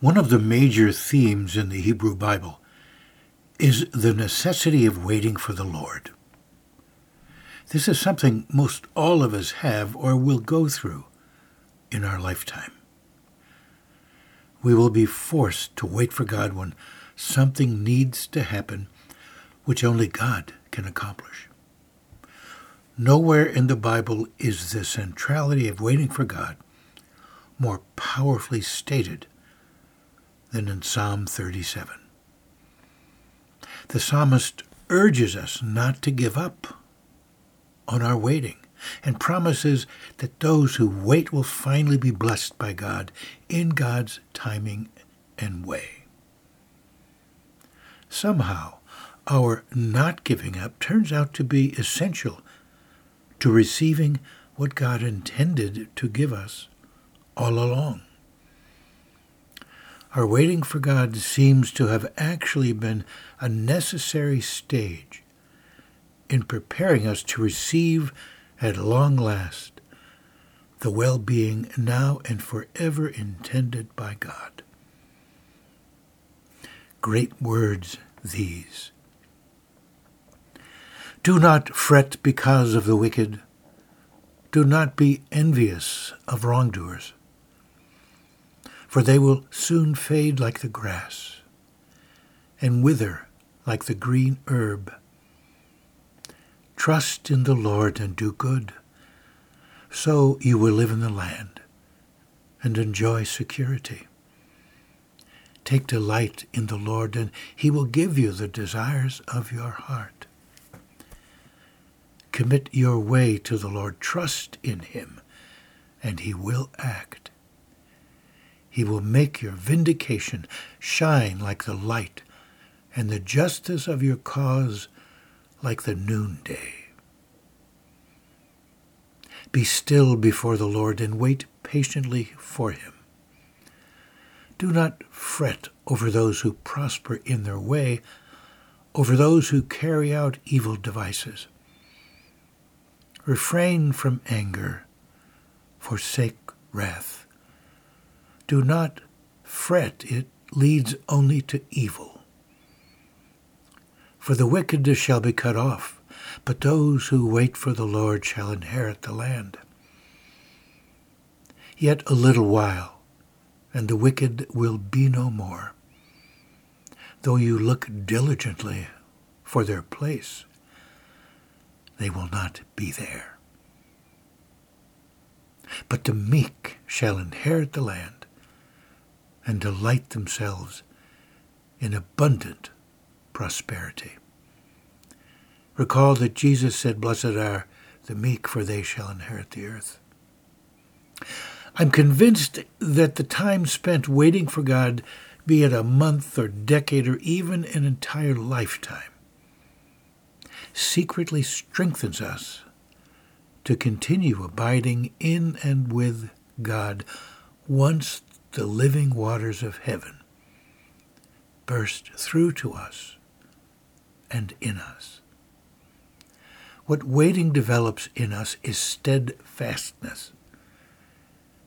One of the major themes in the Hebrew Bible is the necessity of waiting for the Lord. This is something most all of us have or will go through in our lifetime. We will be forced to wait for God when something needs to happen which only God can accomplish. Nowhere in the Bible is the centrality of waiting for God more powerfully stated than in Psalm 37. The psalmist urges us not to give up on our waiting and promises that those who wait will finally be blessed by God in God's timing and way. Somehow, our not giving up turns out to be essential to receiving what God intended to give us all along. Our waiting for God seems to have actually been a necessary stage in preparing us to receive at long last the well-being now and forever intended by God. Great words these. Do not fret because of the wicked. Do not be envious of wrongdoers for they will soon fade like the grass and wither like the green herb. Trust in the Lord and do good, so you will live in the land and enjoy security. Take delight in the Lord, and he will give you the desires of your heart. Commit your way to the Lord. Trust in him, and he will act. He will make your vindication shine like the light, and the justice of your cause like the noonday. Be still before the Lord and wait patiently for him. Do not fret over those who prosper in their way, over those who carry out evil devices. Refrain from anger, forsake wrath. Do not fret, it leads only to evil. For the wicked shall be cut off, but those who wait for the Lord shall inherit the land. Yet a little while, and the wicked will be no more. Though you look diligently for their place, they will not be there. But the meek shall inherit the land and delight themselves in abundant prosperity. Recall that Jesus said, Blessed are the meek, for they shall inherit the earth. I'm convinced that the time spent waiting for God, be it a month or decade or even an entire lifetime, secretly strengthens us to continue abiding in and with God once the living waters of heaven burst through to us and in us. What waiting develops in us is steadfastness.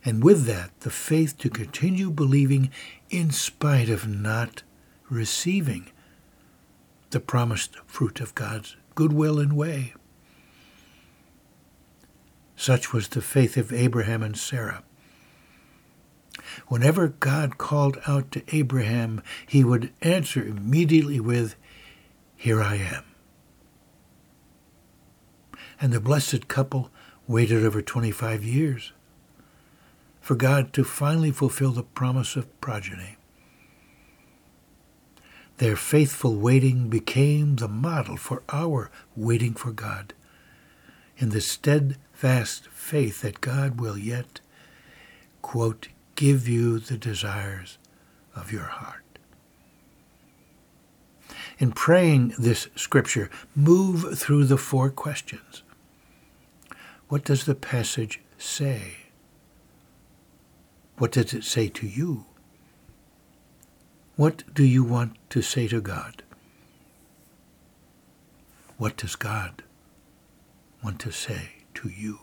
And with that, the faith to continue believing in spite of not receiving the promised fruit of God's goodwill and way. Such was the faith of Abraham and Sarah. Whenever God called out to Abraham, he would answer immediately with, Here I am. And the blessed couple waited over 25 years for God to finally fulfill the promise of progeny. Their faithful waiting became the model for our waiting for God in the steadfast faith that God will yet, quote, give you the desires of your heart. In praying this scripture, move through the four questions. What does the passage say? What does it say to you? What do you want to say to God? What does God want to say to you?